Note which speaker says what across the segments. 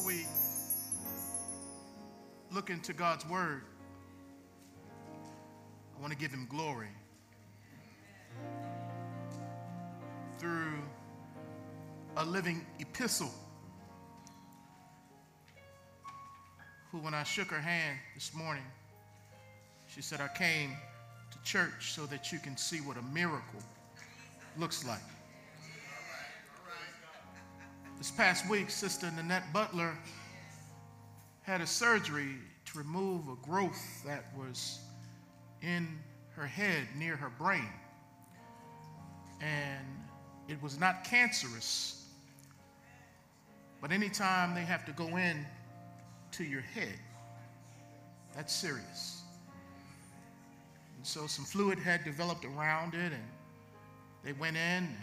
Speaker 1: before we look into God's word, I want to give him glory through a living epistle. Who, when I shook her hand this morning, she said, I came to church so that you can see what a miracle looks like. This past week, Sister Nanette Butler had a surgery to remove a growth that was in her head near her brain. And it was not cancerous. But anytime they have to go in to your head, that's serious. And so some fluid had developed around it, and they went in, and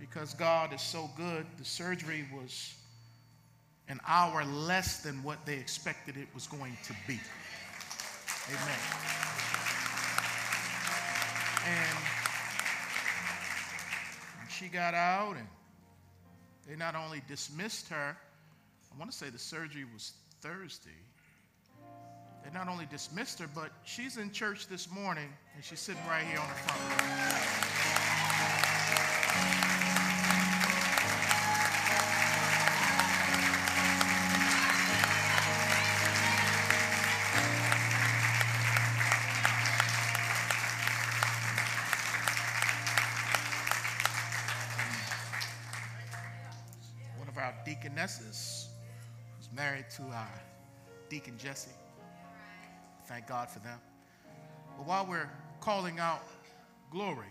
Speaker 1: because God is so good, the surgery was an hour less than what they expected it was going to be. Amen. And she got out, and they not only dismissed her, I want to say the surgery was Thursday. They not only dismissed her, but she's in church this morning, and she's sitting right here on the front row. Deaconesses who's married to our Deacon Jesse. Thank God for them. But while we're calling out glory,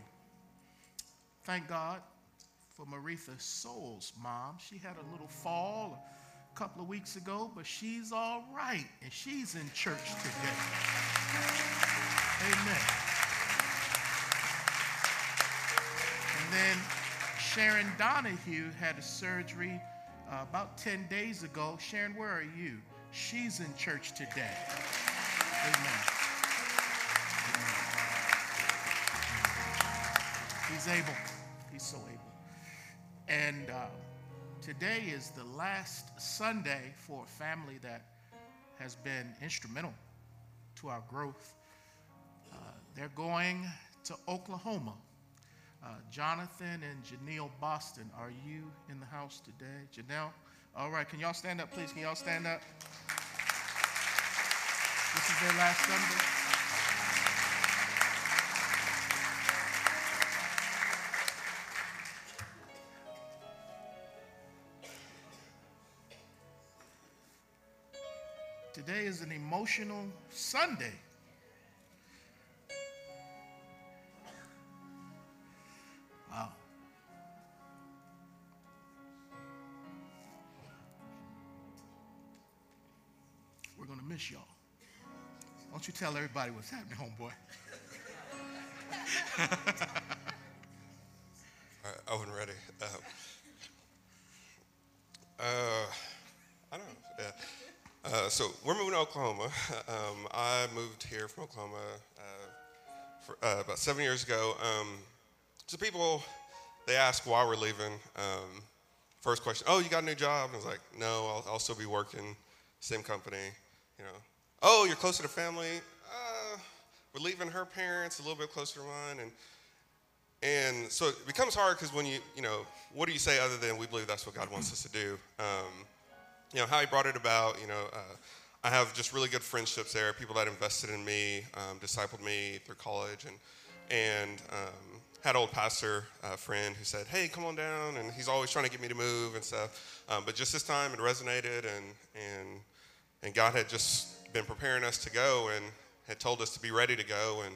Speaker 1: thank God for Maritha Soul's mom. She had a little fall a couple of weeks ago, but she's all right and she's in church today. Amen. And then Sharon Donahue had a surgery uh, about 10 days ago. Sharon, where are you? She's in church today. Amen. He's able. He's so able. And uh, today is the last Sunday for a family that has been instrumental to our growth. Uh, they're going to Oklahoma uh, Jonathan and Janelle Boston, are you in the house today? Janelle? All right, can y'all stand up, please? Can y'all stand up? This is their last Sunday. Today is an emotional Sunday. Miss y'all. Why don't you tell everybody what's happening, homeboy?
Speaker 2: I wasn't ready. Um, uh, I don't know. Yeah. Uh, so we're moving to Oklahoma. Um, I moved here from Oklahoma uh, for, uh, about seven years ago. Um, so people, they ask why we're leaving. Um, first question, oh, you got a new job? And I was like, no, I'll, I'll still be working, same company you know, oh, you're closer to family. Uh, we're leaving her parents a little bit closer to mine, and and so it becomes hard because when you you know, what do you say other than we believe that's what God wants us to do? Um, you know how He brought it about. You know, uh, I have just really good friendships there. People that invested in me, um, discipled me through college, and and um, had an old pastor uh, friend who said, "Hey, come on down," and he's always trying to get me to move and stuff. Um, but just this time, it resonated, and and and God had just been preparing us to go and had told us to be ready to go. And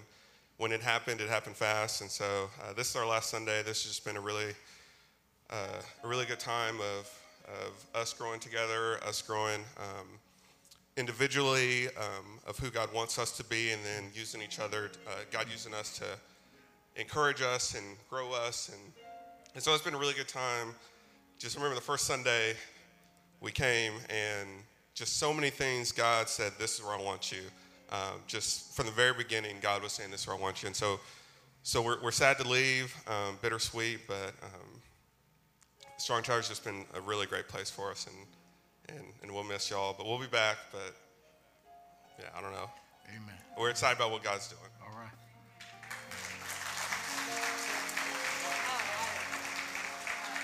Speaker 2: when it happened, it happened fast. And so uh, this is our last Sunday. This has just been a really, uh, a really good time of, of us growing together, us growing um, individually, um, of who God wants us to be, and then using each other, uh, God using us to encourage us and grow us. And, and so it's been a really good time. Just remember the first Sunday we came and just so many things God said, This is where I want you. Um, just from the very beginning, God was saying, This is where I want you. And so, so we're, we're sad to leave, um, bittersweet, but um, Strong Tower has just been a really great place for us. And, and, and we'll miss y'all, but we'll be back. But yeah, I don't know.
Speaker 1: Amen.
Speaker 2: We're excited about what God's doing.
Speaker 1: All right.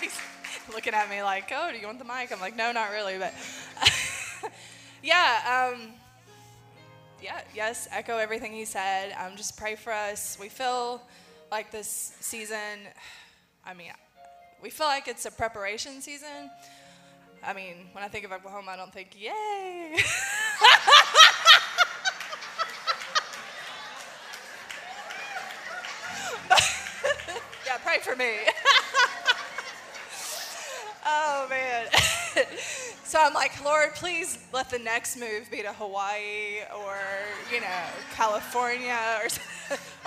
Speaker 3: He's looking at me like, "Oh, do you want the mic?" I'm like, "No, not really." But yeah, um, yeah, yes, echo everything he said. Um, just pray for us. We feel like this season. I mean, we feel like it's a preparation season. I mean, when I think of Oklahoma, I don't think, "Yay." yeah, pray for me. oh man. so I'm like, Lord, please let the next move be to Hawaii or you know California or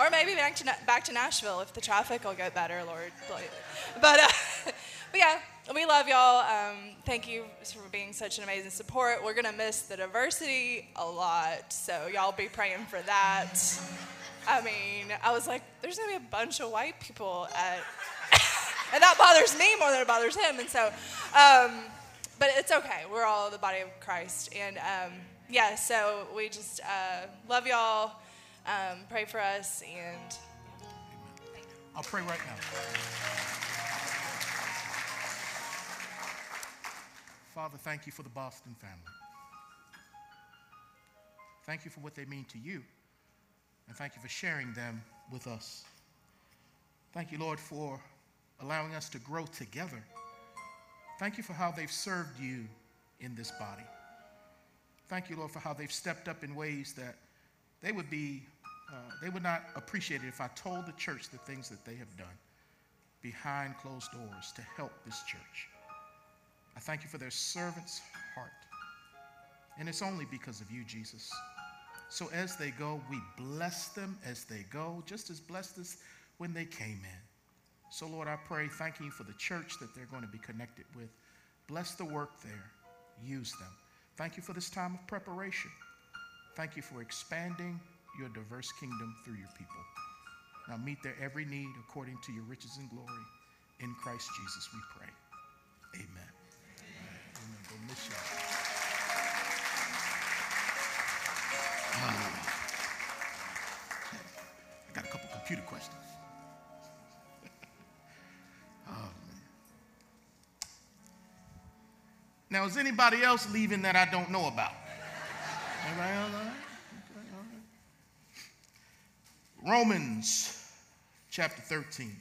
Speaker 3: or maybe back to back to Nashville if the traffic will get better, Lord. But uh, but yeah, we love y'all. Um, thank you for being such an amazing support. We're gonna miss the diversity a lot, so y'all be praying for that. I mean, I was like, there's gonna be a bunch of white people at, and that bothers me more than it bothers him. And so, um, but it's okay. We're all the body of Christ, and um, yeah. So we just uh, love y'all. Um, pray for us, and
Speaker 1: I'll pray right now. Father, thank you for the Boston family. Thank you for what they mean to you. And thank you for sharing them with us. Thank you, Lord, for allowing us to grow together. Thank you for how they've served you in this body. Thank you, Lord, for how they've stepped up in ways that they would be, uh, they would not appreciate it if I told the church the things that they have done behind closed doors to help this church. I thank you for their servant's heart. And it's only because of you, Jesus. So as they go, we bless them as they go, just as blessed as when they came in. So, Lord, I pray, thanking you for the church that they're going to be connected with. Bless the work there. Use them. Thank you for this time of preparation. Thank you for expanding your diverse kingdom through your people. Now meet their every need according to your riches and glory. In Christ Jesus we pray. Amen. Amen. Go miss y'all. I got a couple computer questions. Now, is anybody else leaving that I don't know about? Anybody else? All right? Okay, all right. Romans chapter 13.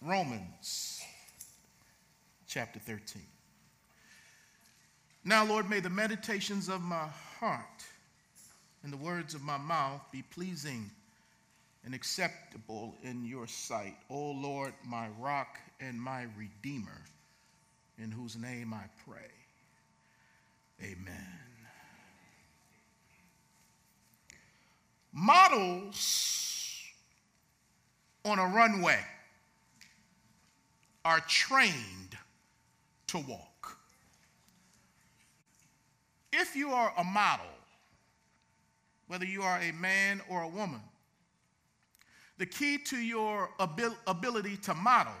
Speaker 1: Romans chapter 13. Now, Lord, may the meditations of my heart and the words of my mouth be pleasing and acceptable in your sight. O Lord, my rock and my redeemer, in whose name I pray. Amen. Models on a runway are trained to walk. If you are a model, whether you are a man or a woman, the key to your abil- ability to model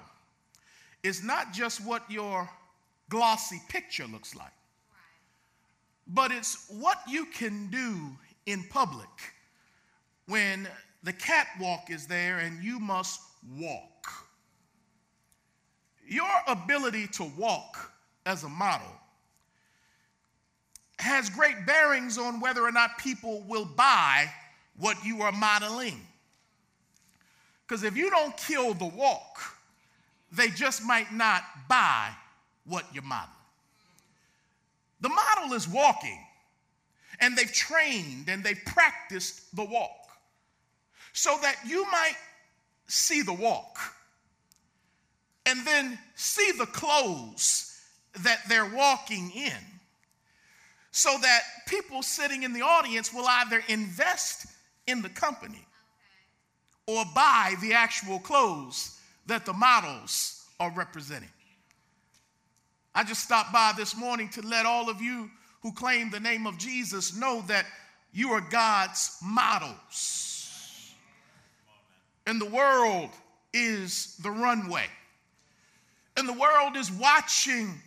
Speaker 1: is not just what your glossy picture looks like, but it's what you can do in public when the catwalk is there and you must walk. Your ability to walk as a model has great bearings on whether or not people will buy what you are modeling. Because if you don't kill the walk, they just might not buy what you're modeling. The model is walking, and they've trained and they've practiced the walk so that you might see the walk and then see the clothes that they're walking in so that people sitting in the audience will either invest in the company or buy the actual clothes that the models are representing. I just stopped by this morning to let all of you who claim the name of Jesus know that you are God's models. And the world is the runway. And the world is watching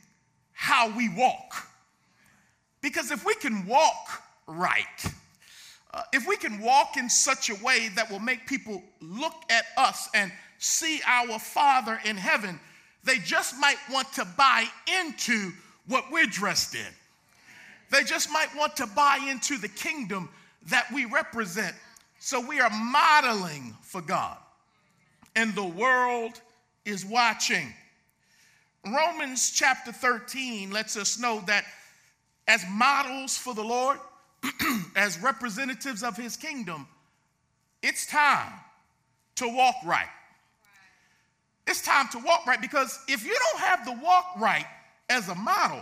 Speaker 1: how we walk. Because if we can walk right, uh, if we can walk in such a way that will make people look at us and see our Father in heaven, they just might want to buy into what we're dressed in. They just might want to buy into the kingdom that we represent. So we are modeling for God, and the world is watching. Romans chapter 13 lets us know that as models for the Lord, as representatives of his kingdom, it's time to walk right. It's time to walk right because if you don't have the walk right as a model,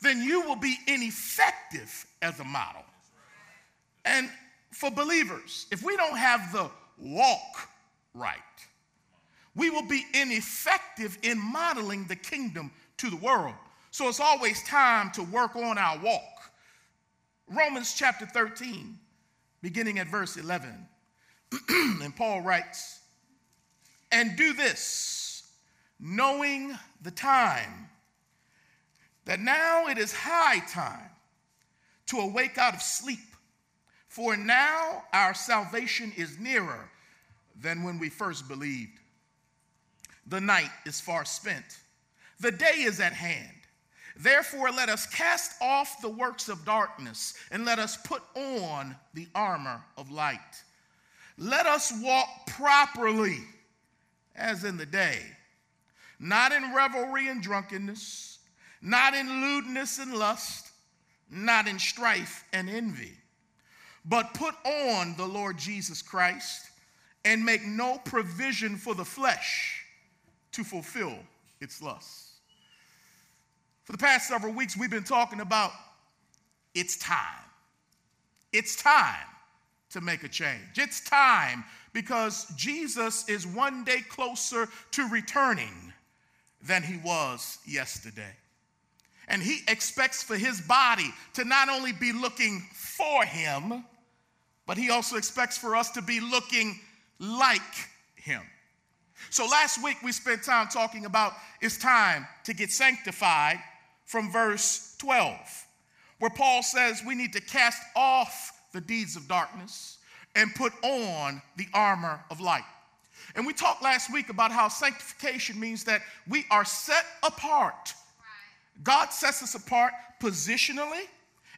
Speaker 1: then you will be ineffective as a model. And for believers, if we don't have the walk right, we will be ineffective in modeling the kingdom to the world. So it's always time to work on our walk. Romans chapter 13, beginning at verse 11. and Paul writes, And do this, knowing the time, that now it is high time to awake out of sleep. For now our salvation is nearer than when we first believed. The night is far spent, the day is at hand. Therefore, let us cast off the works of darkness and let us put on the armor of light. Let us walk properly as in the day, not in revelry and drunkenness, not in lewdness and lust, not in strife and envy, but put on the Lord Jesus Christ and make no provision for the flesh to fulfill its lusts. For the past several weeks, we've been talking about it's time. It's time to make a change. It's time because Jesus is one day closer to returning than he was yesterday. And he expects for his body to not only be looking for him, but he also expects for us to be looking like him. So last week we spent time talking about it's time to get sanctified from verse 12, where Paul says we need to cast off the deeds of darkness and put on the armor of light. And we talked last week about how sanctification means that we are set apart. God sets us apart positionally,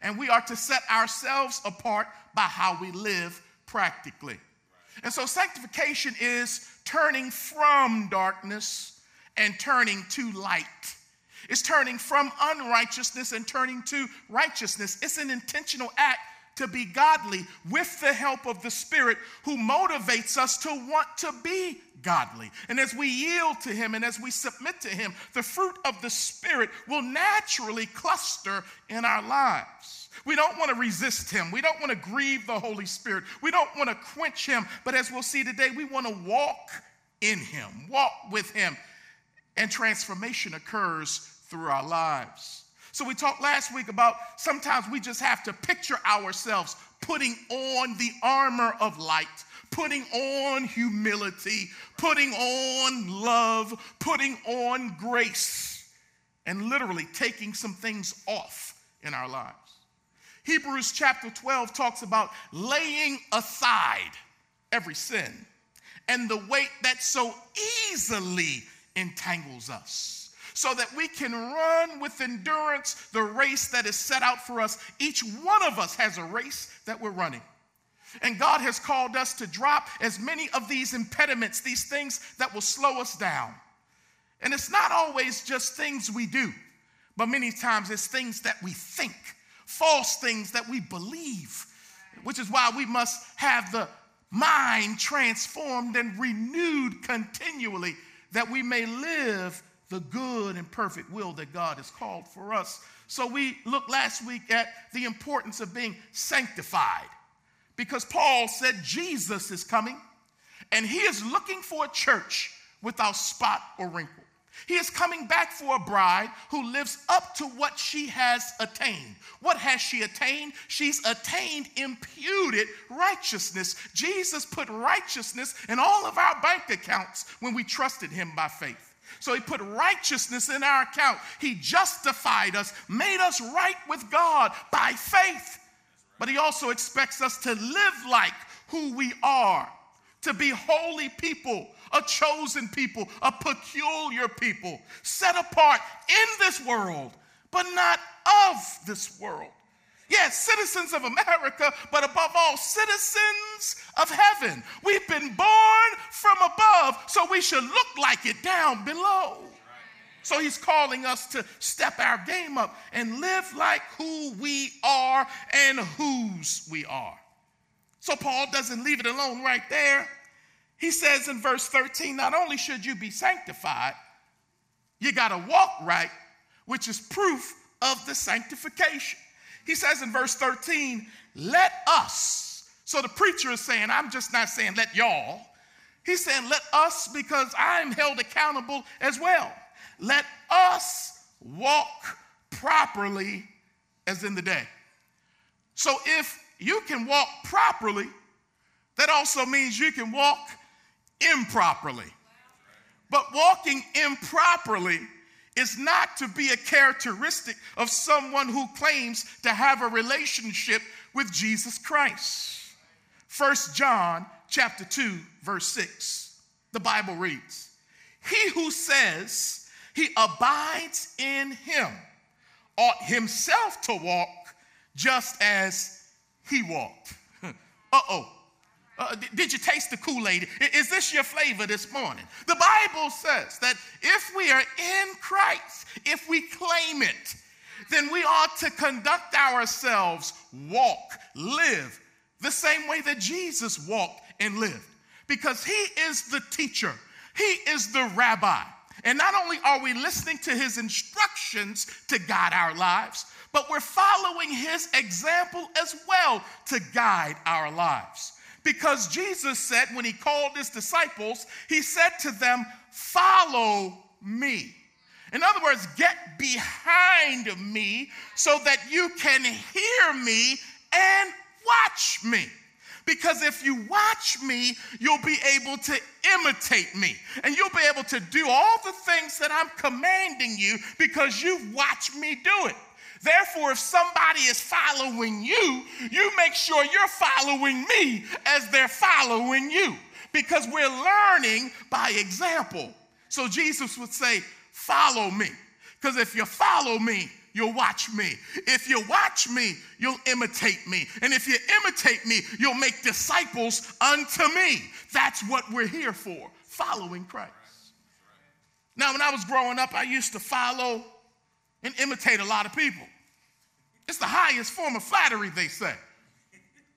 Speaker 1: and we are to set ourselves apart by how we live practically. And so sanctification is turning from darkness and turning to light. It's turning from unrighteousness and turning to righteousness. It's an intentional act to be godly with the help of the Spirit who motivates us to want to be godly. And as we yield to Him and as we submit to Him, the fruit of the Spirit will naturally cluster in our lives. We don't want to resist Him. We don't want to grieve the Holy Spirit. We don't want to quench Him. But as we'll see today, we want to walk in Him, walk with Him. And transformation occurs through our lives. So, we talked last week about sometimes we just have to picture ourselves putting on the armor of light, putting on humility, putting on love, putting on grace, and literally taking some things off in our lives. Hebrews chapter 12 talks about laying aside every sin and the weight that so easily entangles us so that we can run with endurance the race that is set out for us. Each one of us has a race that we're running. And God has called us to drop as many of these impediments, these things that will slow us down. And it's not always just things we do, but many times it's things that we think, false things that we believe, which is why we must have the mind transformed and renewed continually that we may live the good and perfect will that God has called for us. So we looked last week at the importance of being sanctified because Paul said Jesus is coming and he is looking for a church without spot or wrinkle. He is coming back for a bride who lives up to what she has attained. What has she attained? She's attained imputed righteousness. Jesus put righteousness in all of our bank accounts when we trusted him by faith. So he put righteousness in our account. He justified us, made us right with God by faith. But he also expects us to live like who we are, to be holy people, a chosen people, a peculiar people, set apart in this world, but not of this world. Yes, citizens of America, but above all, citizens of heaven. We've been born from above, so we should look like it down below. So he's calling us to step our game up and live like who we are and whose we are. So Paul doesn't leave it alone right there. He says in verse 13, not only should you be sanctified, you got to walk right, which is proof of the sanctification. He says in verse 13, let us. So the preacher is saying, I'm just not saying let y'all. He's saying let us because I'm held accountable as well. Let us walk properly as in the day. So if you can walk properly, that also means you can walk improperly. But walking improperly is not to be a characteristic of someone who claims to have a relationship with Jesus Christ. First John chapter 2 verse 6. The Bible reads, "He who says he abides in him ought himself to walk just as he walked." Uh-oh. Uh, did you taste the Kool Aid? Is this your flavor this morning? The Bible says that if we are in Christ, if we claim it, then we ought to conduct ourselves, walk, live the same way that Jesus walked and lived. Because he is the teacher, he is the rabbi. And not only are we listening to his instructions to guide our lives, but we're following his example as well to guide our lives. Because Jesus said, when he called his disciples, he said to them, Follow me. In other words, get behind me so that you can hear me and watch me. Because if you watch me, you'll be able to imitate me. And you'll be able to do all the things that I'm commanding you because you've watched me do it. Therefore, if somebody is following you, you make sure you're following me as they're following you because we're learning by example. So Jesus would say, Follow me. Because if you follow me, you'll watch me. If you watch me, you'll imitate me. And if you imitate me, you'll make disciples unto me. That's what we're here for, following Christ. Now, when I was growing up, I used to follow and imitate a lot of people. It's the highest form of flattery, they say.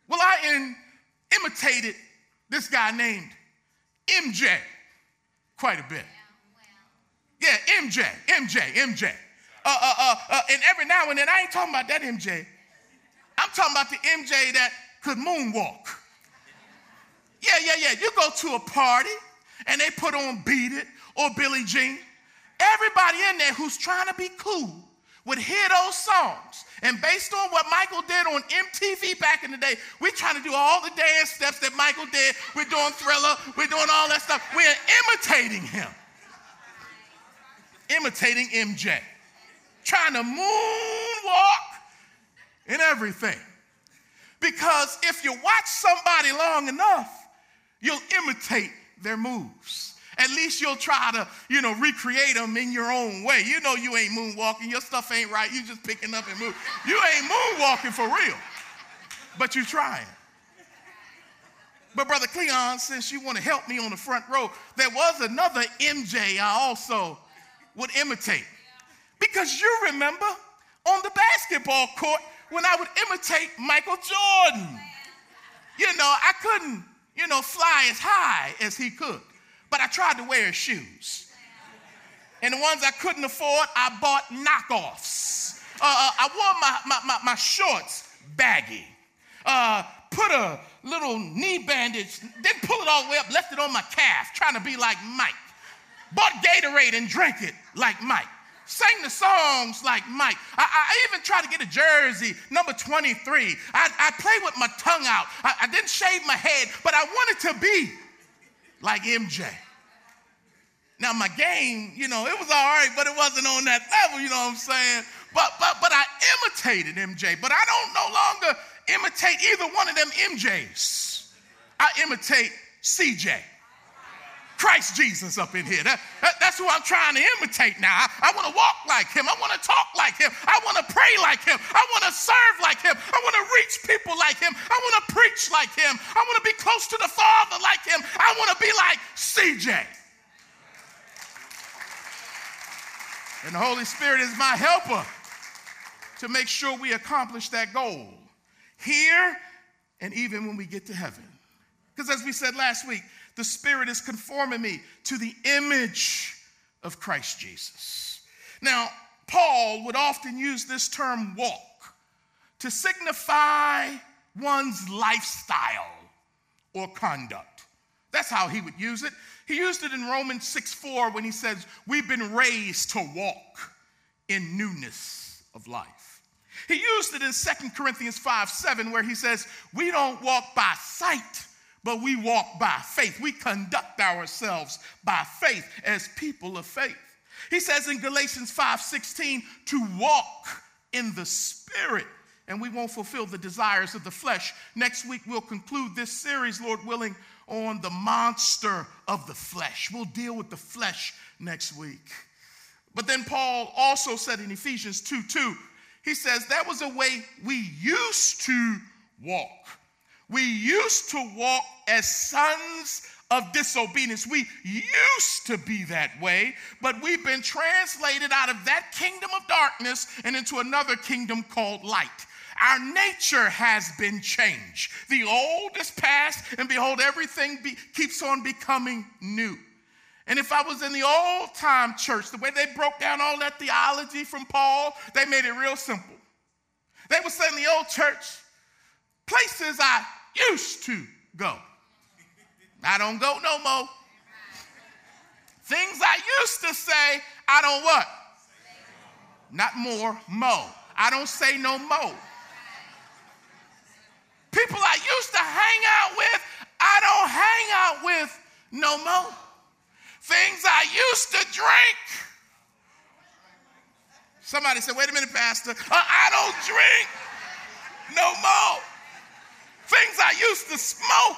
Speaker 1: Well, I in, imitated this guy named MJ quite a bit. Yeah, MJ, MJ, MJ. Uh, uh, uh, uh, and every now and then, I ain't talking about that MJ. I'm talking about the MJ that could moonwalk. Yeah, yeah, yeah. You go to a party and they put on Beat It or Billie Jean. Everybody in there who's trying to be cool would hear those songs. And based on what Michael did on MTV back in the day, we're trying to do all the dance steps that Michael did. We're doing Thriller, we're doing all that stuff. We're imitating him, imitating MJ, trying to moonwalk and everything. Because if you watch somebody long enough, you'll imitate their moves. At least you'll try to, you know, recreate them in your own way. You know you ain't moonwalking. Your stuff ain't right. You just picking up and move. You ain't moonwalking for real. But you're trying. But Brother Cleon, since you want to help me on the front row, there was another MJ I also would imitate. Because you remember on the basketball court when I would imitate Michael Jordan. You know, I couldn't, you know, fly as high as he could but I tried to wear his shoes. And the ones I couldn't afford, I bought knockoffs. Uh, uh, I wore my, my, my, my shorts baggy. Uh, put a little knee bandage, didn't pull it all the way up, left it on my calf, trying to be like Mike. Bought Gatorade and drank it like Mike. Sang the songs like Mike. I, I even tried to get a jersey, number 23. I, I played with my tongue out. I, I didn't shave my head, but I wanted to be like MJ. Now my game, you know, it was all right, but it wasn't on that level, you know what I'm saying? But but but I imitated MJ, but I don't no longer imitate either one of them MJs. I imitate CJ. Christ Jesus up in here. That, that, that's who I'm trying to imitate now. I, I want to walk like him. I want to talk like him. I want to pray like him. I want to serve like him. I want to reach people like him. I want to preach like him. I want to be close to the Father like him. I want to be like CJ. And the Holy Spirit is my helper to make sure we accomplish that goal here and even when we get to heaven. Because as we said last week, the Spirit is conforming me to the image of Christ Jesus. Now, Paul would often use this term walk to signify one's lifestyle or conduct. That's how he would use it. He used it in Romans 6 4 when he says, We've been raised to walk in newness of life. He used it in 2 Corinthians 5 7, where he says, We don't walk by sight, but we walk by faith. We conduct ourselves by faith as people of faith. He says in Galatians 5 16, to walk in the Spirit and we won't fulfill the desires of the flesh. Next week, we'll conclude this series, Lord willing, on the monster of the flesh. We'll deal with the flesh next week. But then Paul also said in Ephesians 2 2, he says that was a way we used to walk. We used to walk as sons of disobedience. We used to be that way, but we've been translated out of that kingdom of darkness and into another kingdom called light. Our nature has been changed. The old is past, and behold, everything be, keeps on becoming new. And if I was in the old time church, the way they broke down all that theology from Paul, they made it real simple. They would say in the old church, places I used to go. I don't go no more. Things I used to say, I don't what? Not more, mo. I don't say no more. People I used to hang out with, I don't hang out with no more. Things I used to drink. Somebody said, wait a minute, Pastor. Uh, I don't drink no more. Things I used to smoke.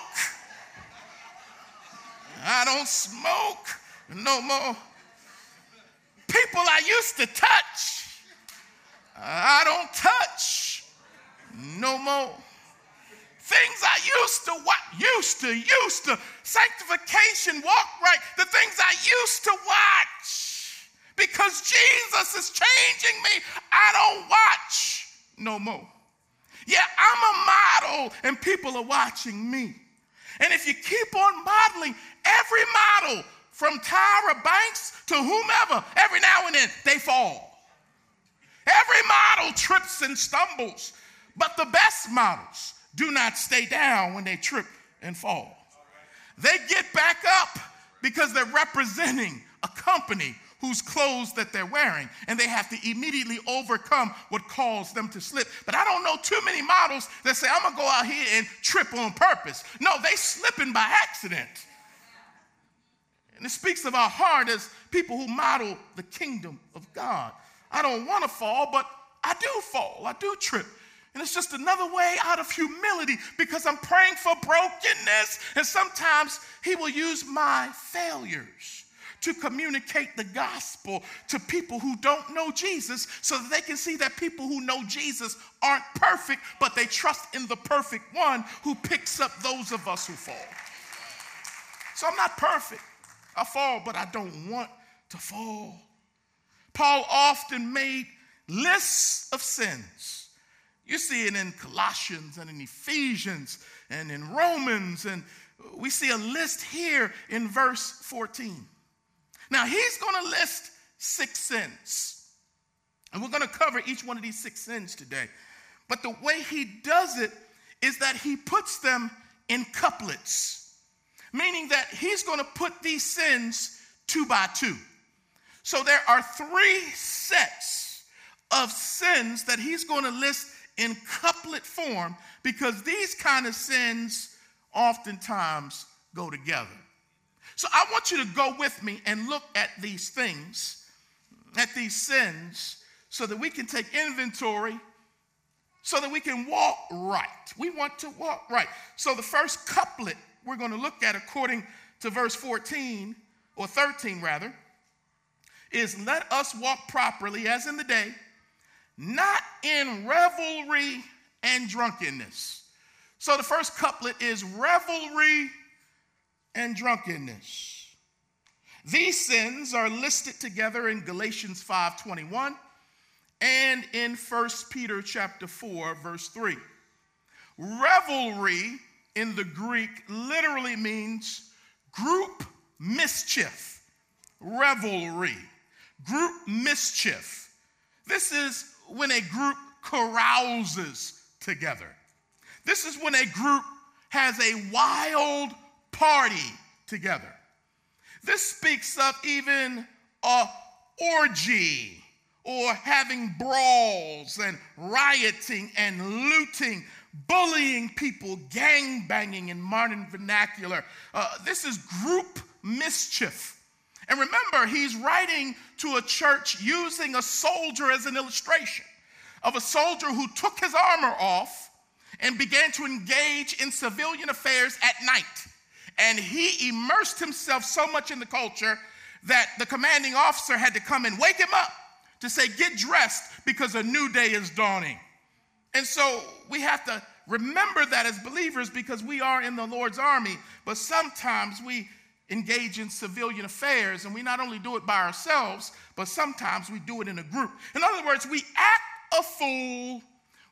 Speaker 1: I don't smoke no more. People I used to touch. I don't touch no more. Things I used to what used to used to sanctification, walk right, the things I used to watch. Because Jesus is changing me, I don't watch no more. Yeah, I'm a model and people are watching me. And if you keep on modeling, every model from Tyra Banks to whomever, every now and then they fall. Every model trips and stumbles, but the best models do not stay down when they trip and fall. They get back up because they're representing a company whose clothes that they're wearing, and they have to immediately overcome what caused them to slip. But I don't know too many models that say, I'm gonna go out here and trip on purpose. No, they slipping by accident. And it speaks of our heart as people who model the kingdom of God. I don't wanna fall, but I do fall, I do trip. And it's just another way out of humility because I'm praying for brokenness. And sometimes He will use my failures to communicate the gospel to people who don't know Jesus so that they can see that people who know Jesus aren't perfect, but they trust in the perfect one who picks up those of us who fall. So I'm not perfect. I fall, but I don't want to fall. Paul often made lists of sins. You see it in Colossians and in Ephesians and in Romans, and we see a list here in verse 14. Now, he's going to list six sins. And we're going to cover each one of these six sins today. But the way he does it is that he puts them in couplets, meaning that he's going to put these sins two by two. So there are three sets of sins that he's going to list in couplet form because these kind of sins oftentimes go together. So I want you to go with me and look at these things, at these sins, so that we can take inventory, so that we can walk right. We want to walk right. So the first couplet we're going to look at, according to verse 14, or 13 rather, is let us walk properly as in the day, not in revelry and drunkenness. So the first couplet is revelry and drunkenness. These sins are listed together in Galatians 5:21 and in 1 Peter chapter 4 verse 3. Revelry in the Greek literally means group mischief. Revelry, group mischief. This is when a group carouses together. This is when a group has a wild party together. This speaks of even a orgy or having brawls and rioting and looting, bullying people, gang banging in modern vernacular. Uh, this is group mischief. And remember, he's writing to a church using a soldier as an illustration of a soldier who took his armor off and began to engage in civilian affairs at night. And he immersed himself so much in the culture that the commanding officer had to come and wake him up to say, Get dressed because a new day is dawning. And so we have to remember that as believers because we are in the Lord's army, but sometimes we engage in civilian affairs and we not only do it by ourselves, but sometimes we do it in a group. In other words, we act a fool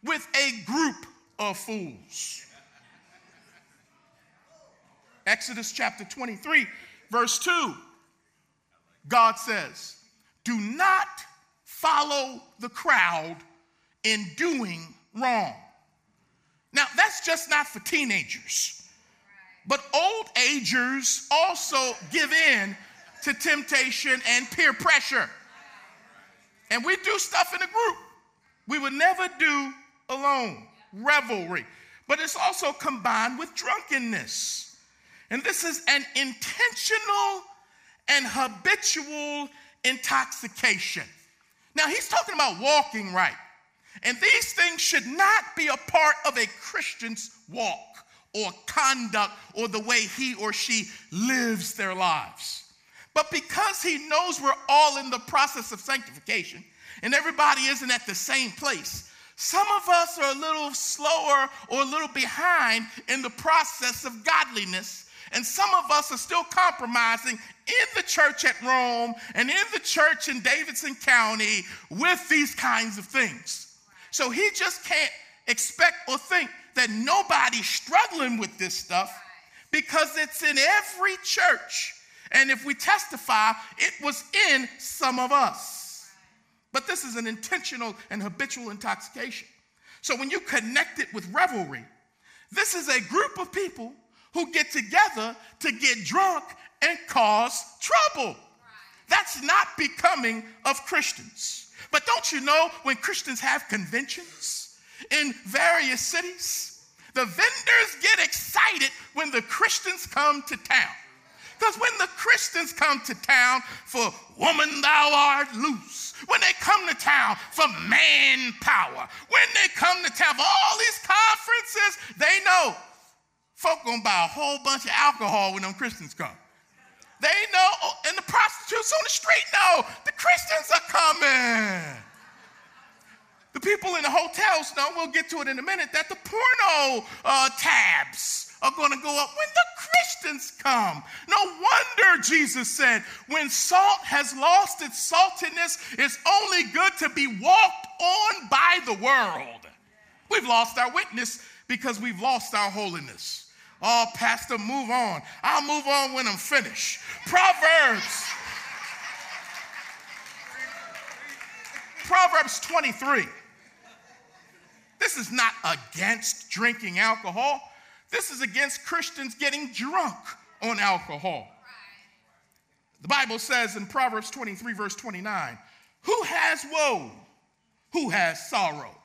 Speaker 1: with a group of fools. Exodus chapter 23, verse 2, God says, Do not follow the crowd in doing wrong. Now, that's just not for teenagers, but old agers also give in to temptation and peer pressure. And we do stuff in a group we would never do alone. Revelry. But it's also combined with drunkenness. And this is an intentional and habitual intoxication. Now, he's talking about walking right. And these things should not be a part of a Christian's walk or conduct or the way he or she lives their lives. But because he knows we're all in the process of sanctification and everybody isn't at the same place, some of us are a little slower or a little behind in the process of godliness and some of us are still compromising in the church at Rome and in the church in Davidson County with these kinds of things. So he just can't expect or think that nobody's struggling with this stuff because it's in every church. And if we testify, it was in some of us. But this is an intentional and habitual intoxication. So when you connect it with revelry, this is a group of people who get together to get drunk and cause trouble. That's not becoming of Christians. But don't you know when Christians have conventions in various cities, the vendors get excited when the Christians come to town. Because when the Christians come to town for woman thou art loose, when they come to town for manpower, when they come to town for all these conferences, they know folk gonna buy a whole bunch of alcohol when them Christians come. They know, and the prostitutes on the street know the Christians are coming. The people in the hotels know, we'll get to it in a minute, that the porno uh, tabs are going to go up when the Christians come. No wonder Jesus said, when salt has lost its saltiness, it's only good to be walked on by the world. We've lost our witness because we've lost our holiness. Oh, Pastor, move on. I'll move on when I'm finished. Proverbs. Proverbs 23. This is not against drinking alcohol. This is against Christians getting drunk on alcohol. The Bible says in Proverbs 23, verse 29, who has woe? Who has sorrow?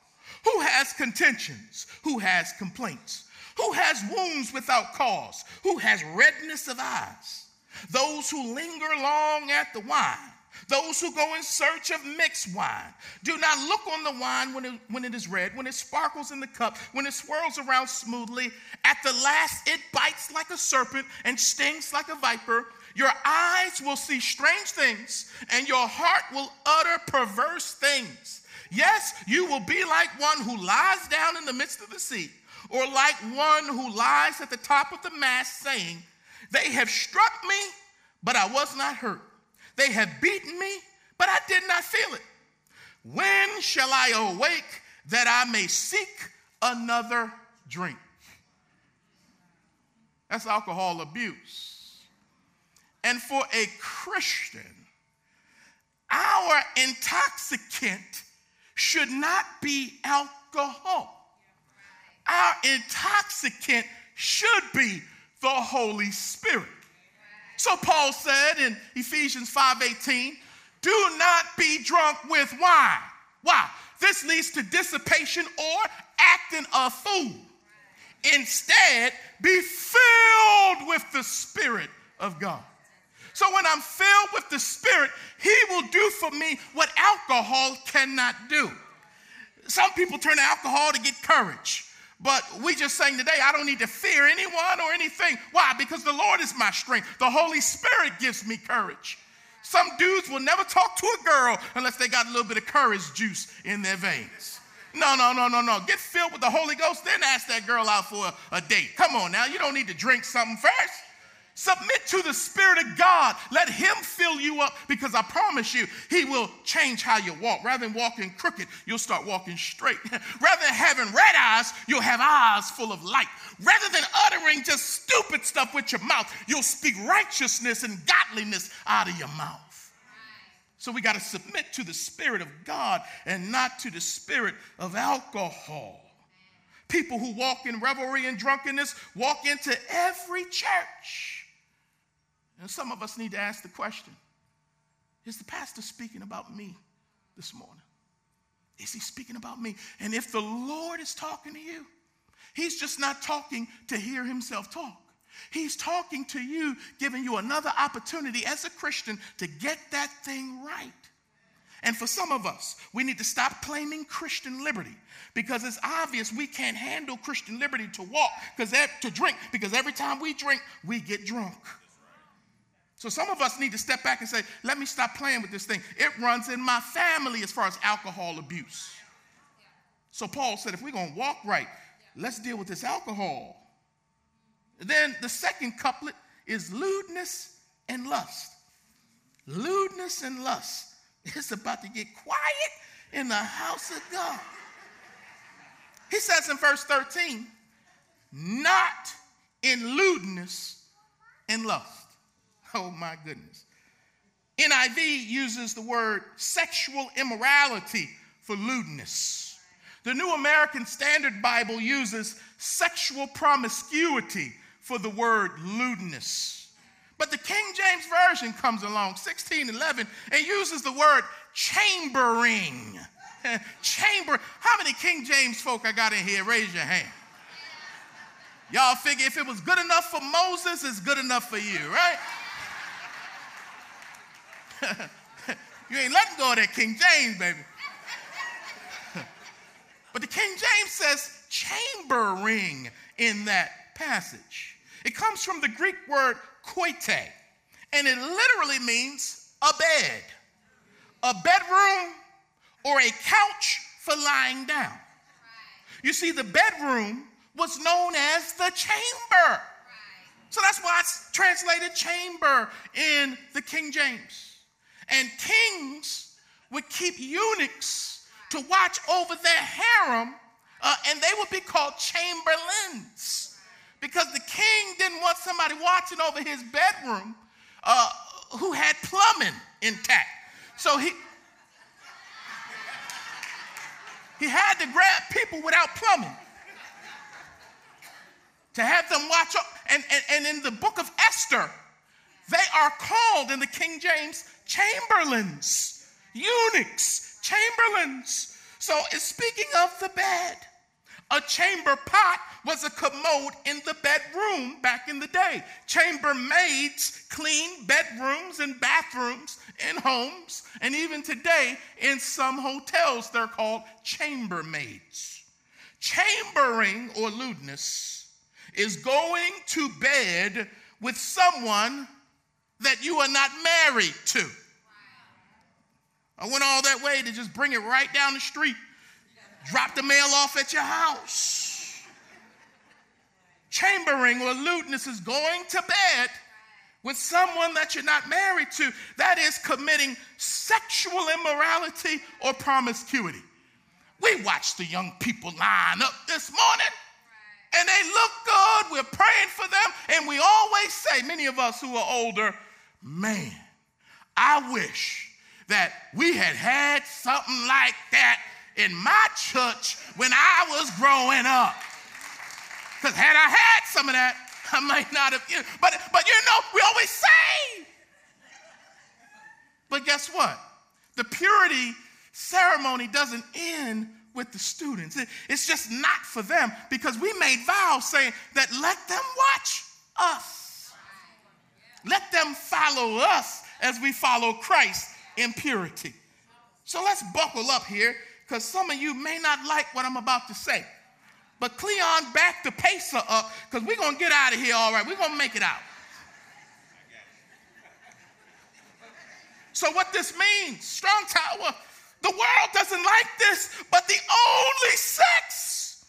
Speaker 1: Who has contentions? Who has complaints? Who has wounds without cause? Who has redness of eyes? those who linger long at the wine, those who go in search of mixed wine. Do not look on the wine when it, when it is red, when it sparkles in the cup, when it swirls around smoothly. At the last, it bites like a serpent and stings like a viper. Your eyes will see strange things, and your heart will utter perverse things. Yes, you will be like one who lies down in the midst of the sea, or like one who lies at the top of the mast, saying, They have struck me, but I was not hurt. They have beaten me, but I did not feel it. When shall I awake that I may seek another drink? That's alcohol abuse. And for a Christian, our intoxicant should not be alcohol. Our intoxicant should be the Holy Spirit. So Paul said in Ephesians 5:18, "Do not be drunk with wine." Why? This leads to dissipation or acting a fool. Instead, be filled with the Spirit of God. So when I'm filled with the Spirit, He will do for me what alcohol cannot do. Some people turn to alcohol to get courage. But we just saying today, I don't need to fear anyone or anything. Why? Because the Lord is my strength. The Holy Spirit gives me courage. Some dudes will never talk to a girl unless they got a little bit of courage juice in their veins. No, no, no, no, no. Get filled with the Holy Ghost, then ask that girl out for a, a date. Come on now. You don't need to drink something first. Submit to the Spirit of God. Let Him fill you up because I promise you, He will change how you walk. Rather than walking crooked, you'll start walking straight. Rather than having red eyes, you'll have eyes full of light. Rather than uttering just stupid stuff with your mouth, you'll speak righteousness and godliness out of your mouth. So we got to submit to the Spirit of God and not to the spirit of alcohol. People who walk in revelry and drunkenness walk into every church and some of us need to ask the question Is the pastor speaking about me this morning? Is he speaking about me? And if the Lord is talking to you, he's just not talking to hear himself talk. He's talking to you, giving you another opportunity as a Christian to get that thing right. And for some of us, we need to stop claiming Christian liberty because it's obvious we can't handle Christian liberty to walk, because to drink, because every time we drink, we get drunk. So some of us need to step back and say, let me stop playing with this thing. It runs in my family as far as alcohol abuse. So Paul said, if we're going to walk right, let's deal with this alcohol. Then the second couplet is lewdness and lust. Lewdness and lust. It's about to get quiet in the house of God. He says in verse 13, not in lewdness and lust. Oh my goodness. NIV uses the word sexual immorality for lewdness. The New American Standard Bible uses sexual promiscuity for the word lewdness. But the King James Version comes along, 1611, and uses the word chambering. Chamber. How many King James folk I got in here? Raise your hand. Y'all figure if it was good enough for Moses, it's good enough for you, right? you ain't letting go of that King James, baby. but the King James says chambering in that passage. It comes from the Greek word koite, and it literally means a bed, a bedroom, or a couch for lying down. You see, the bedroom was known as the chamber. So that's why it's translated chamber in the King James. And kings would keep eunuchs to watch over their harem, uh, and they would be called chamberlains because the king didn't want somebody watching over his bedroom uh, who had plumbing intact. So he, he had to grab people without plumbing to have them watch up. And, and, and in the book of Esther, they are called in the King James chamberlains, eunuchs, chamberlains. So it's speaking of the bed, A chamber pot was a commode in the bedroom back in the day. Chambermaids clean bedrooms and bathrooms in homes, and even today in some hotels, they're called chambermaids. Chambering or lewdness is going to bed with someone that you are not married to. I went all that way to just bring it right down the street, drop the mail off at your house. Chambering or lewdness is going to bed with someone that you're not married to. That is committing sexual immorality or promiscuity. We watched the young people line up this morning and they look good. We're praying for them. And we always say, many of us who are older, man, I wish that we had had something like that in my church when I was growing up. Because had I had some of that, I might not have, but, but you know, we always say. But guess what? The purity ceremony doesn't end with the students. It, it's just not for them because we made vows saying that let them watch us. Let them follow us as we follow Christ in purity. So let's buckle up here because some of you may not like what I'm about to say. But Cleon, back the pacer up because we're going to get out of here all right. We're going to make it out. So, what this means, Strong Tower, the world doesn't like this, but the only sex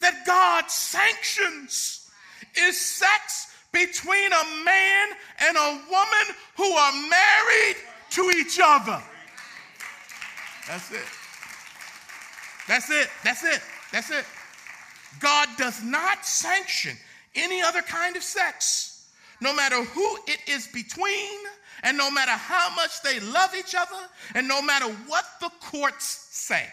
Speaker 1: that God sanctions is sex between a man and a woman who are married to each other. That's it. That's it. That's it. That's it. God does not sanction any other kind of sex, no matter who it is between, and no matter how much they love each other, and no matter what the courts say.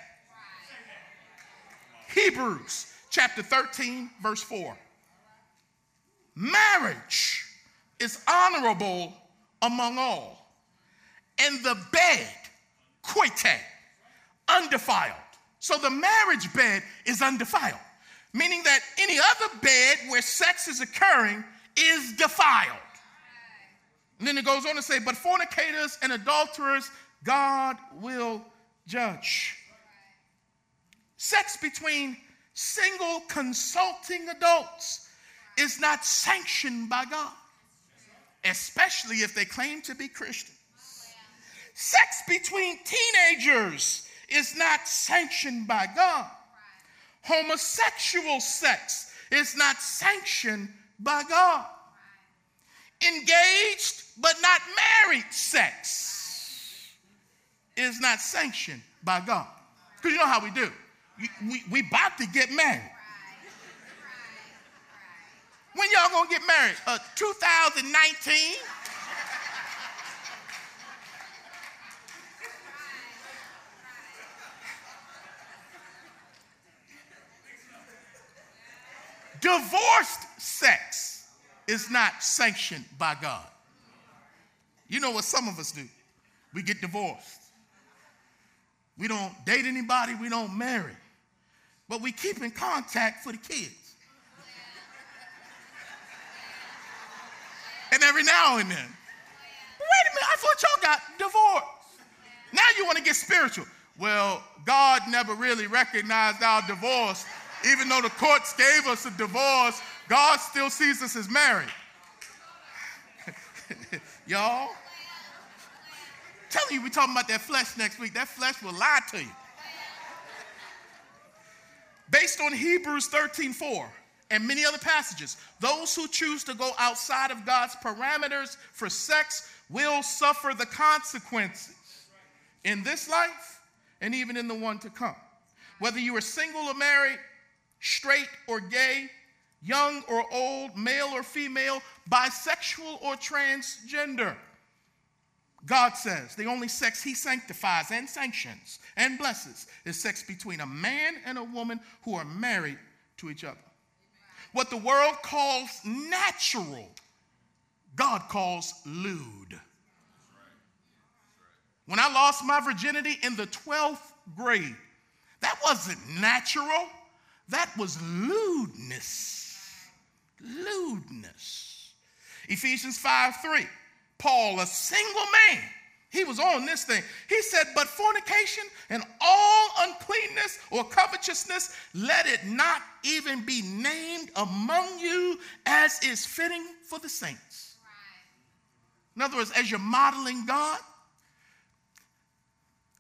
Speaker 1: Hebrews chapter 13, verse 4. Marriage is honorable among all and the bed, koite, undefiled. So the marriage bed is undefiled, meaning that any other bed where sex is occurring is defiled. And then it goes on to say, but fornicators and adulterers, God will judge. Sex between single consulting adults is not sanctioned by God, especially if they claim to be Christian. Sex between teenagers is not sanctioned by God. Homosexual sex is not sanctioned by God. Engaged but not married sex is not sanctioned by God. Because you know how we do. We, we, we about to get married. When y'all gonna get married? Uh, 2019? Divorced sex is not sanctioned by God. You know what some of us do? We get divorced. We don't date anybody, we don't marry. But we keep in contact for the kids. And every now and then. Wait a minute, I thought y'all got divorced. Now you want to get spiritual. Well, God never really recognized our divorce even though the courts gave us a divorce, God still sees us as married. Y'all? Telling you, we're talking about that flesh next week. That flesh will lie to you. Based on Hebrews 13 4 and many other passages, those who choose to go outside of God's parameters for sex will suffer the consequences in this life and even in the one to come. Whether you are single or married, straight or gay, young or old, male or female, bisexual or transgender. God says the only sex he sanctifies and sanctions and blesses is sex between a man and a woman who are married to each other. What the world calls natural, God calls lewd. When I lost my virginity in the 12th grade, that wasn't natural. That was lewdness. Lewdness. Ephesians 5 3. Paul, a single man, he was on this thing. He said, But fornication and all uncleanness or covetousness, let it not even be named among you as is fitting for the saints. In other words, as you're modeling God,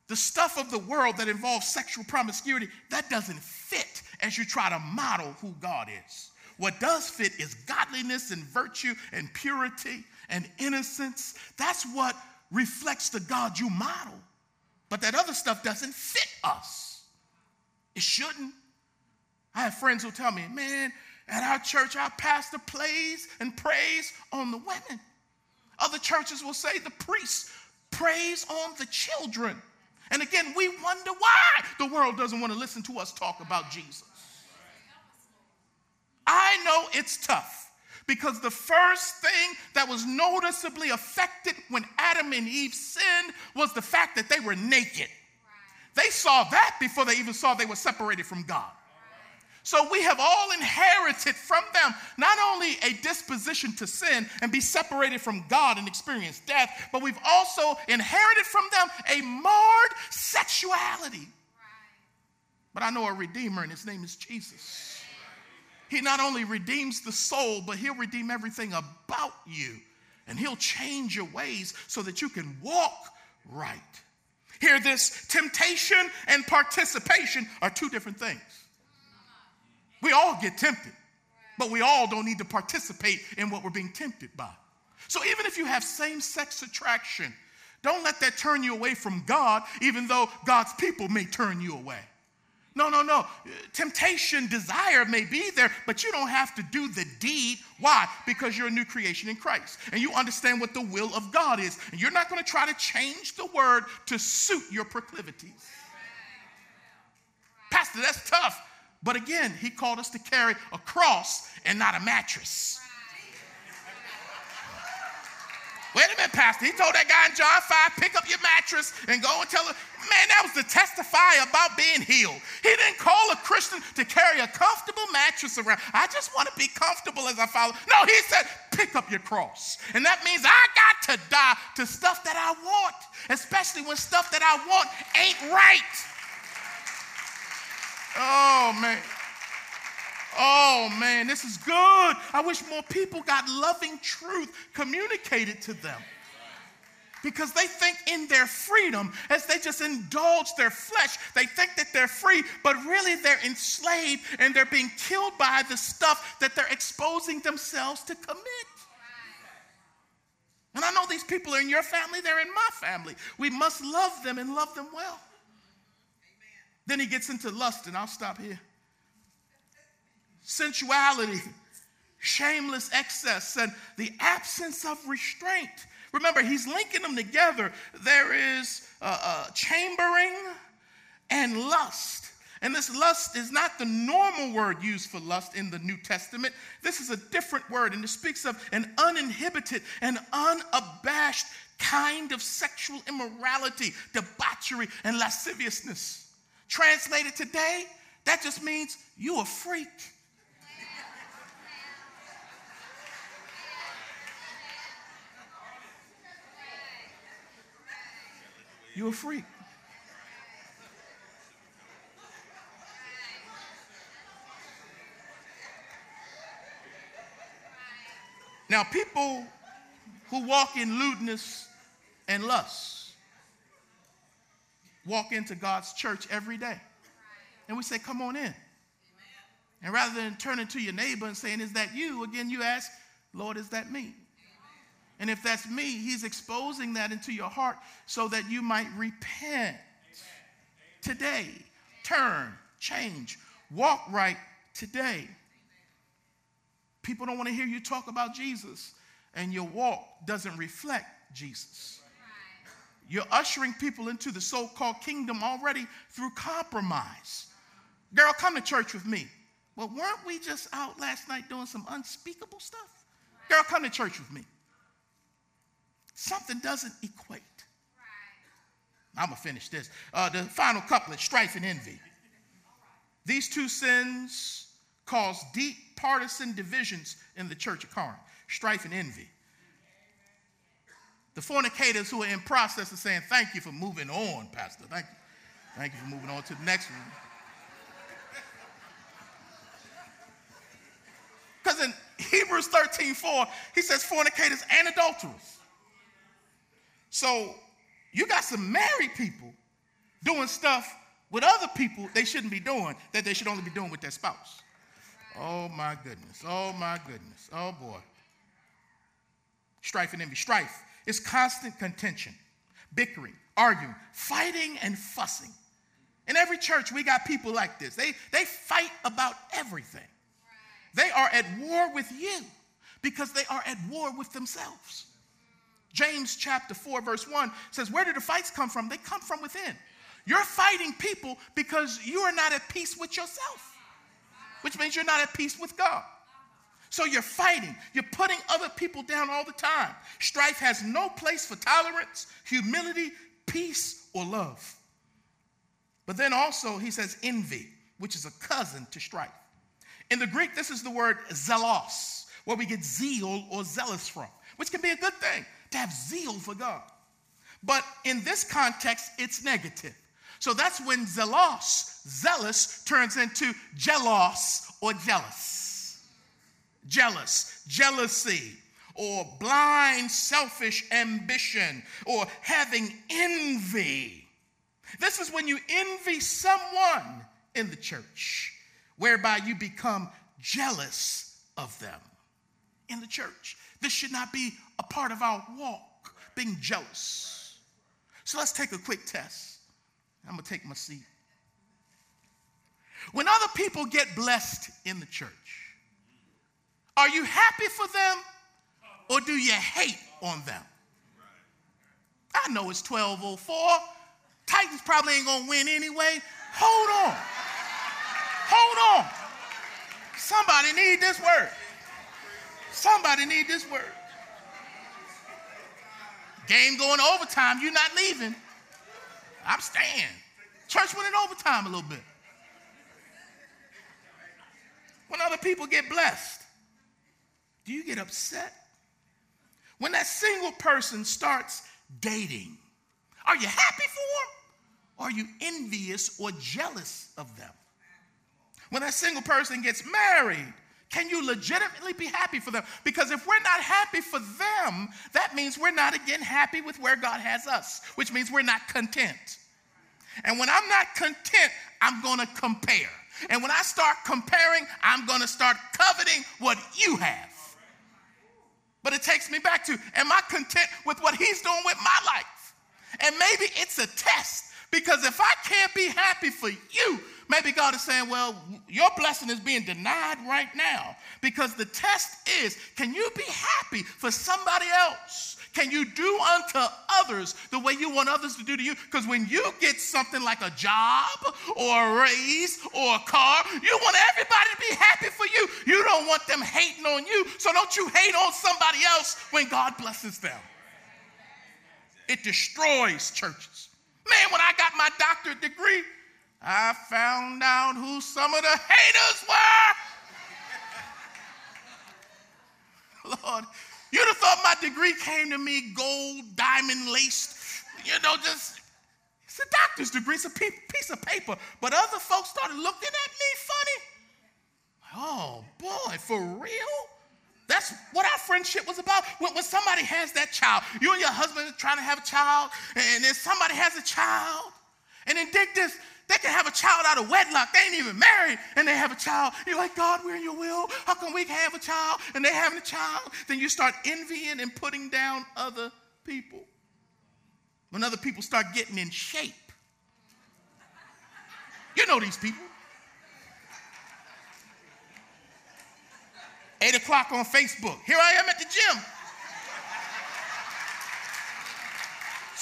Speaker 1: the stuff of the world that involves sexual promiscuity, that doesn't fit as you try to model who God is. What does fit is godliness and virtue and purity and innocence. That's what reflects the God you model. But that other stuff doesn't fit us. It shouldn't. I have friends who tell me, man, at our church, our pastor plays and preys on the women. Other churches will say the priest preys on the children. And again, we wonder why the world doesn't want to listen to us talk about Jesus. I know it's tough because the first thing that was noticeably affected when Adam and Eve sinned was the fact that they were naked. They saw that before they even saw they were separated from God. So we have all inherited from them not only a disposition to sin and be separated from God and experience death, but we've also inherited from them a marred sexuality. But I know a redeemer, and his name is Jesus. He not only redeems the soul, but he'll redeem everything about you. And he'll change your ways so that you can walk right. Hear this temptation and participation are two different things. We all get tempted, but we all don't need to participate in what we're being tempted by. So even if you have same sex attraction, don't let that turn you away from God, even though God's people may turn you away. No, no, no. Temptation, desire may be there, but you don't have to do the deed. Why? Because you're a new creation in Christ and you understand what the will of God is. And you're not going to try to change the word to suit your proclivities. Pastor, that's tough. But again, he called us to carry a cross and not a mattress. Wait a minute, Pastor. He told that guy in John 5, pick up your mattress and go and tell him. Man, that was to testify about being healed. He didn't call a Christian to carry a comfortable mattress around. I just want to be comfortable as I follow. No, he said, pick up your cross. And that means I got to die to stuff that I want, especially when stuff that I want ain't right. Oh, man. Oh, man, this is good. I wish more people got loving truth communicated to them. Because they think in their freedom, as they just indulge their flesh, they think that they're free, but really they're enslaved and they're being killed by the stuff that they're exposing themselves to commit. And I know these people are in your family, they're in my family. We must love them and love them well. Then he gets into lust, and I'll stop here. Sensuality, shameless excess, and the absence of restraint. Remember, he's linking them together. There is uh, uh, chambering and lust. And this lust is not the normal word used for lust in the New Testament. This is a different word, and it speaks of an uninhibited and unabashed kind of sexual immorality, debauchery, and lasciviousness. Translated today, that just means you a freak. You a freak. Now, people who walk in lewdness and lust walk into God's church every day. And we say, Come on in. And rather than turning to your neighbor and saying, Is that you? Again, you ask, Lord, is that me? And if that's me, He's exposing that into your heart so that you might repent today. Turn, change, walk right today. People don't want to hear you talk about Jesus, and your walk doesn't reflect Jesus. You're ushering people into the so called kingdom already through compromise. Girl, come to church with me. Well, weren't we just out last night doing some unspeakable stuff? Girl, come to church with me. Something doesn't equate. I'm going to finish this. Uh, the final couplet strife and envy. These two sins cause deep partisan divisions in the church of Corinth strife and envy. The fornicators who are in process of saying, Thank you for moving on, Pastor. Thank you. Thank you for moving on to the next one. Because in Hebrews 13 4, he says, Fornicators and adulterers. So you got some married people doing stuff with other people they shouldn't be doing that they should only be doing with their spouse. Oh my goodness. Oh my goodness. Oh boy. Strife and envy. Strife is constant contention, bickering, arguing, fighting, and fussing. In every church, we got people like this. They, they fight about everything. They are at war with you because they are at war with themselves. James chapter 4, verse 1 says, Where do the fights come from? They come from within. You're fighting people because you are not at peace with yourself, which means you're not at peace with God. So you're fighting, you're putting other people down all the time. Strife has no place for tolerance, humility, peace, or love. But then also, he says envy, which is a cousin to strife. In the Greek, this is the word zelos, where we get zeal or zealous from, which can be a good thing to have zeal for God. But in this context, it's negative. So that's when zelos, zealous, turns into jealous or jealous. Jealous, jealousy, or blind, selfish ambition, or having envy. This is when you envy someone in the church, whereby you become jealous of them in the church. This should not be a part of our walk, being jealous. So let's take a quick test. I'm going to take my seat. When other people get blessed in the church, are you happy for them or do you hate on them? I know it's 1204. Titans probably ain't going to win anyway. Hold on. Hold on. Somebody need this word. Somebody need this word. Game going overtime, you're not leaving. I'm staying. Church went in overtime a little bit. When other people get blessed, do you get upset? When that single person starts dating, are you happy for them? Are you envious or jealous of them? When that single person gets married, can you legitimately be happy for them? Because if we're not happy for them, that means we're not again happy with where God has us, which means we're not content. And when I'm not content, I'm going to compare. And when I start comparing, I'm going to start coveting what you have. But it takes me back to, am I content with what he's doing with my life? And maybe it's a test because if I can't be happy for you, maybe God is saying, well, your blessing is being denied right now. Because the test is, can you be happy for somebody else? Can you do unto others the way you want others to do to you? Because when you get something like a job or a raise or a car, you want everybody to be happy for you. You don't want them hating on you. So don't you hate on somebody else when God blesses them. It destroys churches. Man, when I got my doctorate degree, I found out who some of the haters were. Lord, you'd have thought my degree came to me gold, diamond laced, you know, just, it's a doctor's degree, it's a piece of paper. But other folks started looking at me funny. Oh boy, for real? That's what our friendship was about. When, when, somebody has that child, you and your husband are trying to have a child, and then somebody has a child, and then dig this, they can have a child out of wedlock. They ain't even married, and they have a child. You're like, God, we're in your will. How come we have a child and they having a child? Then you start envying and putting down other people. When other people start getting in shape, you know these people. Eight o'clock on Facebook. Here I am at the gym.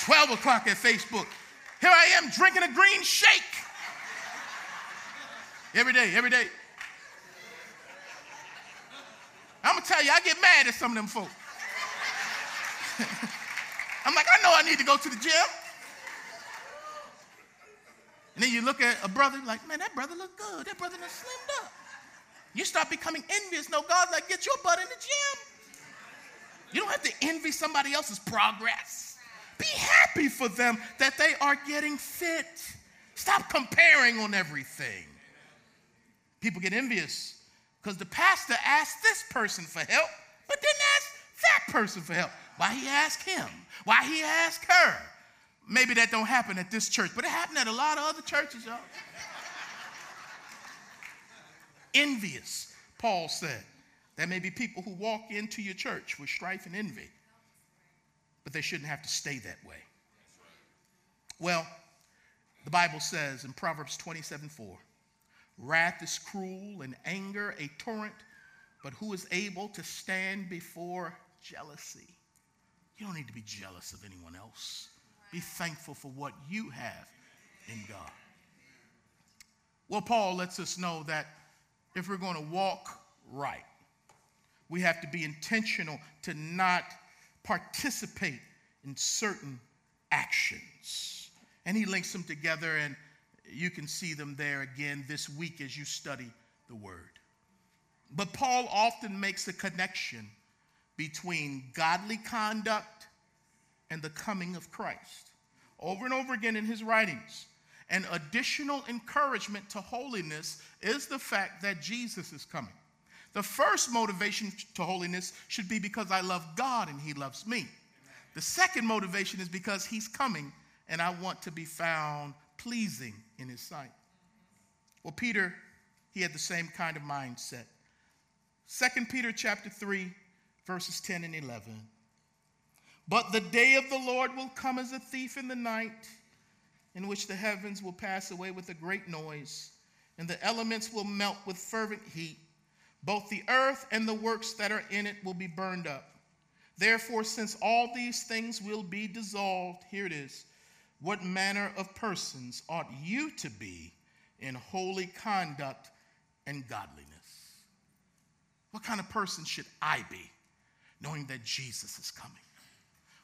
Speaker 1: 12 o'clock at Facebook. Here I am drinking a green shake. Every day, every day. I'm gonna tell you, I get mad at some of them folks. I'm like, I know I need to go to the gym. And then you look at a brother like, man, that brother look good. That brother done slimmed up. You start becoming envious. No, God's like, get your butt in the gym. You don't have to envy somebody else's progress. Be happy for them that they are getting fit. Stop comparing on everything. People get envious because the pastor asked this person for help, but didn't ask that person for help. Why he asked him? Why he asked her? Maybe that don't happen at this church, but it happened at a lot of other churches, y'all. Envious, Paul said. There may be people who walk into your church with strife and envy, but they shouldn't have to stay that way. Well, the Bible says in Proverbs 27 4, wrath is cruel and anger a torrent, but who is able to stand before jealousy? You don't need to be jealous of anyone else. Be thankful for what you have in God. Well, Paul lets us know that if we're going to walk right, we have to be intentional to not participate in certain actions. And he links them together, and you can see them there again this week as you study the word. But Paul often makes a connection between godly conduct and the coming of Christ. Over and over again in his writings. An additional encouragement to holiness is the fact that Jesus is coming. The first motivation to holiness should be because I love God and he loves me. The second motivation is because he's coming and I want to be found pleasing in his sight. Well, Peter, he had the same kind of mindset. Second Peter chapter 3 verses 10 and 11. But the day of the Lord will come as a thief in the night, in which the heavens will pass away with a great noise, and the elements will melt with fervent heat. Both the earth and the works that are in it will be burned up. Therefore, since all these things will be dissolved, here it is what manner of persons ought you to be in holy conduct and godliness? What kind of person should I be? knowing that Jesus is coming?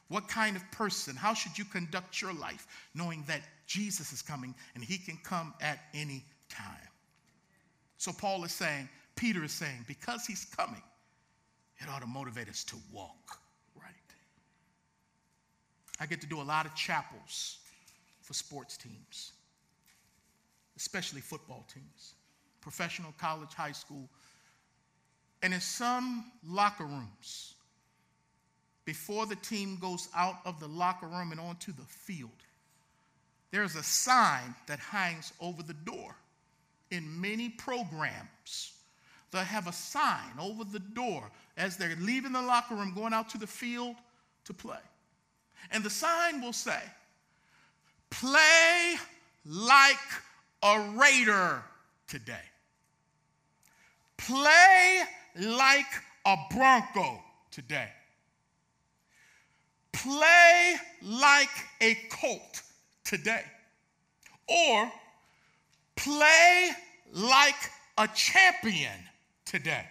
Speaker 1: What kind of person, how should you conduct your life knowing that Jesus is coming and he can come at any time? So, Paul is saying, Peter is saying, because he's coming, it ought to motivate us to walk right. I get to do a lot of chapels for sports teams, especially football teams, professional, college, high school. And in some locker rooms, before the team goes out of the locker room and onto the field, there's a sign that hangs over the door. In many programs, they'll have a sign over the door as they're leaving the locker room, going out to the field to play. And the sign will say, Play like a Raider today. Play like a Bronco today play like a colt today, or play like a champion today.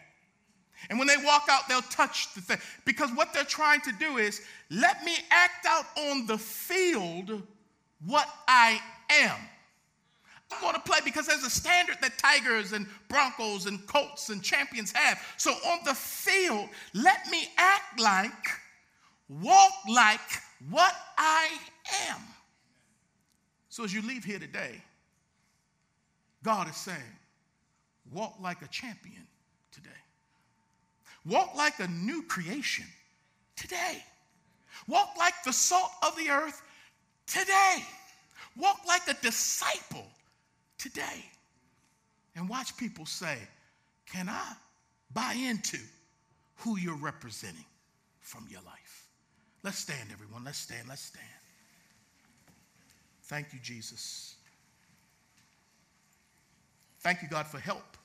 Speaker 1: And when they walk out, they'll touch the thing. Because what they're trying to do is let me act out on the field what I am. I'm going to play because there's a standard that Tigers and Broncos and Colts and champions have. So on the field, let me act like walk like what I am. So as you leave here today, God is saying, walk like a champion today. Walk like a new creation today. Walk like the salt of the earth today. Walk like a disciple today. And watch people say, Can I buy into who you're representing from your life? Let's stand, everyone. Let's stand. Let's stand. Thank you, Jesus. Thank you, God, for help.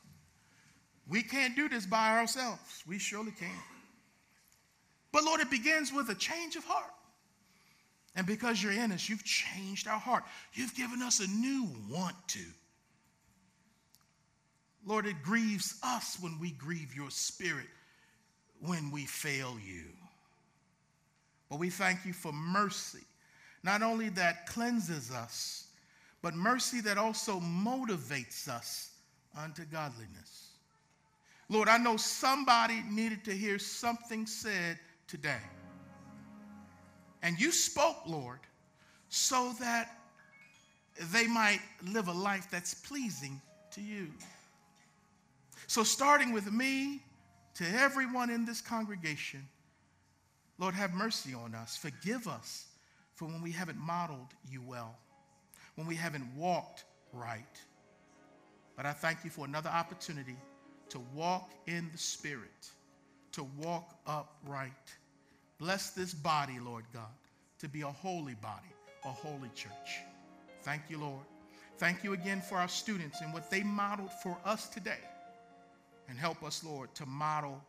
Speaker 1: We can't do this by ourselves. We surely can. But Lord, it begins with a change of heart. And because you're in us, you've changed our heart. You've given us a new want to. Lord, it grieves us when we grieve your spirit, when we fail you. But we thank you for mercy, not only that cleanses us, but mercy that also motivates us unto godliness. Lord, I know somebody needed to hear something said today. And you spoke, Lord, so that they might live a life that's pleasing to you. So, starting with me to everyone in this congregation, Lord, have mercy on us. Forgive us for when we haven't modeled you well, when we haven't walked right. But I thank you for another opportunity to walk in the Spirit, to walk upright. Bless this body, Lord God, to be a holy body, a holy church. Thank you, Lord. Thank you again for our students and what they modeled for us today. And help us, Lord, to model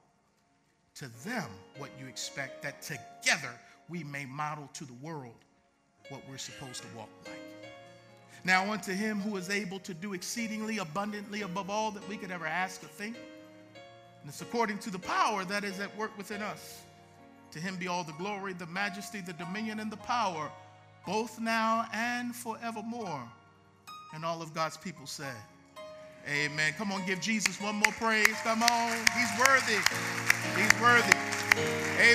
Speaker 1: to them what you expect, that together we may model to the world what we're supposed to walk like. Now, unto him who is able to do exceedingly abundantly above all that we could ever ask or think, and it's according to the power that is at work within us. To him be all the glory, the majesty, the dominion, and the power, both now and forevermore. And all of God's people said, Amen. Come on, give Jesus one more praise. Come on. He's worthy. He's worthy. Amen.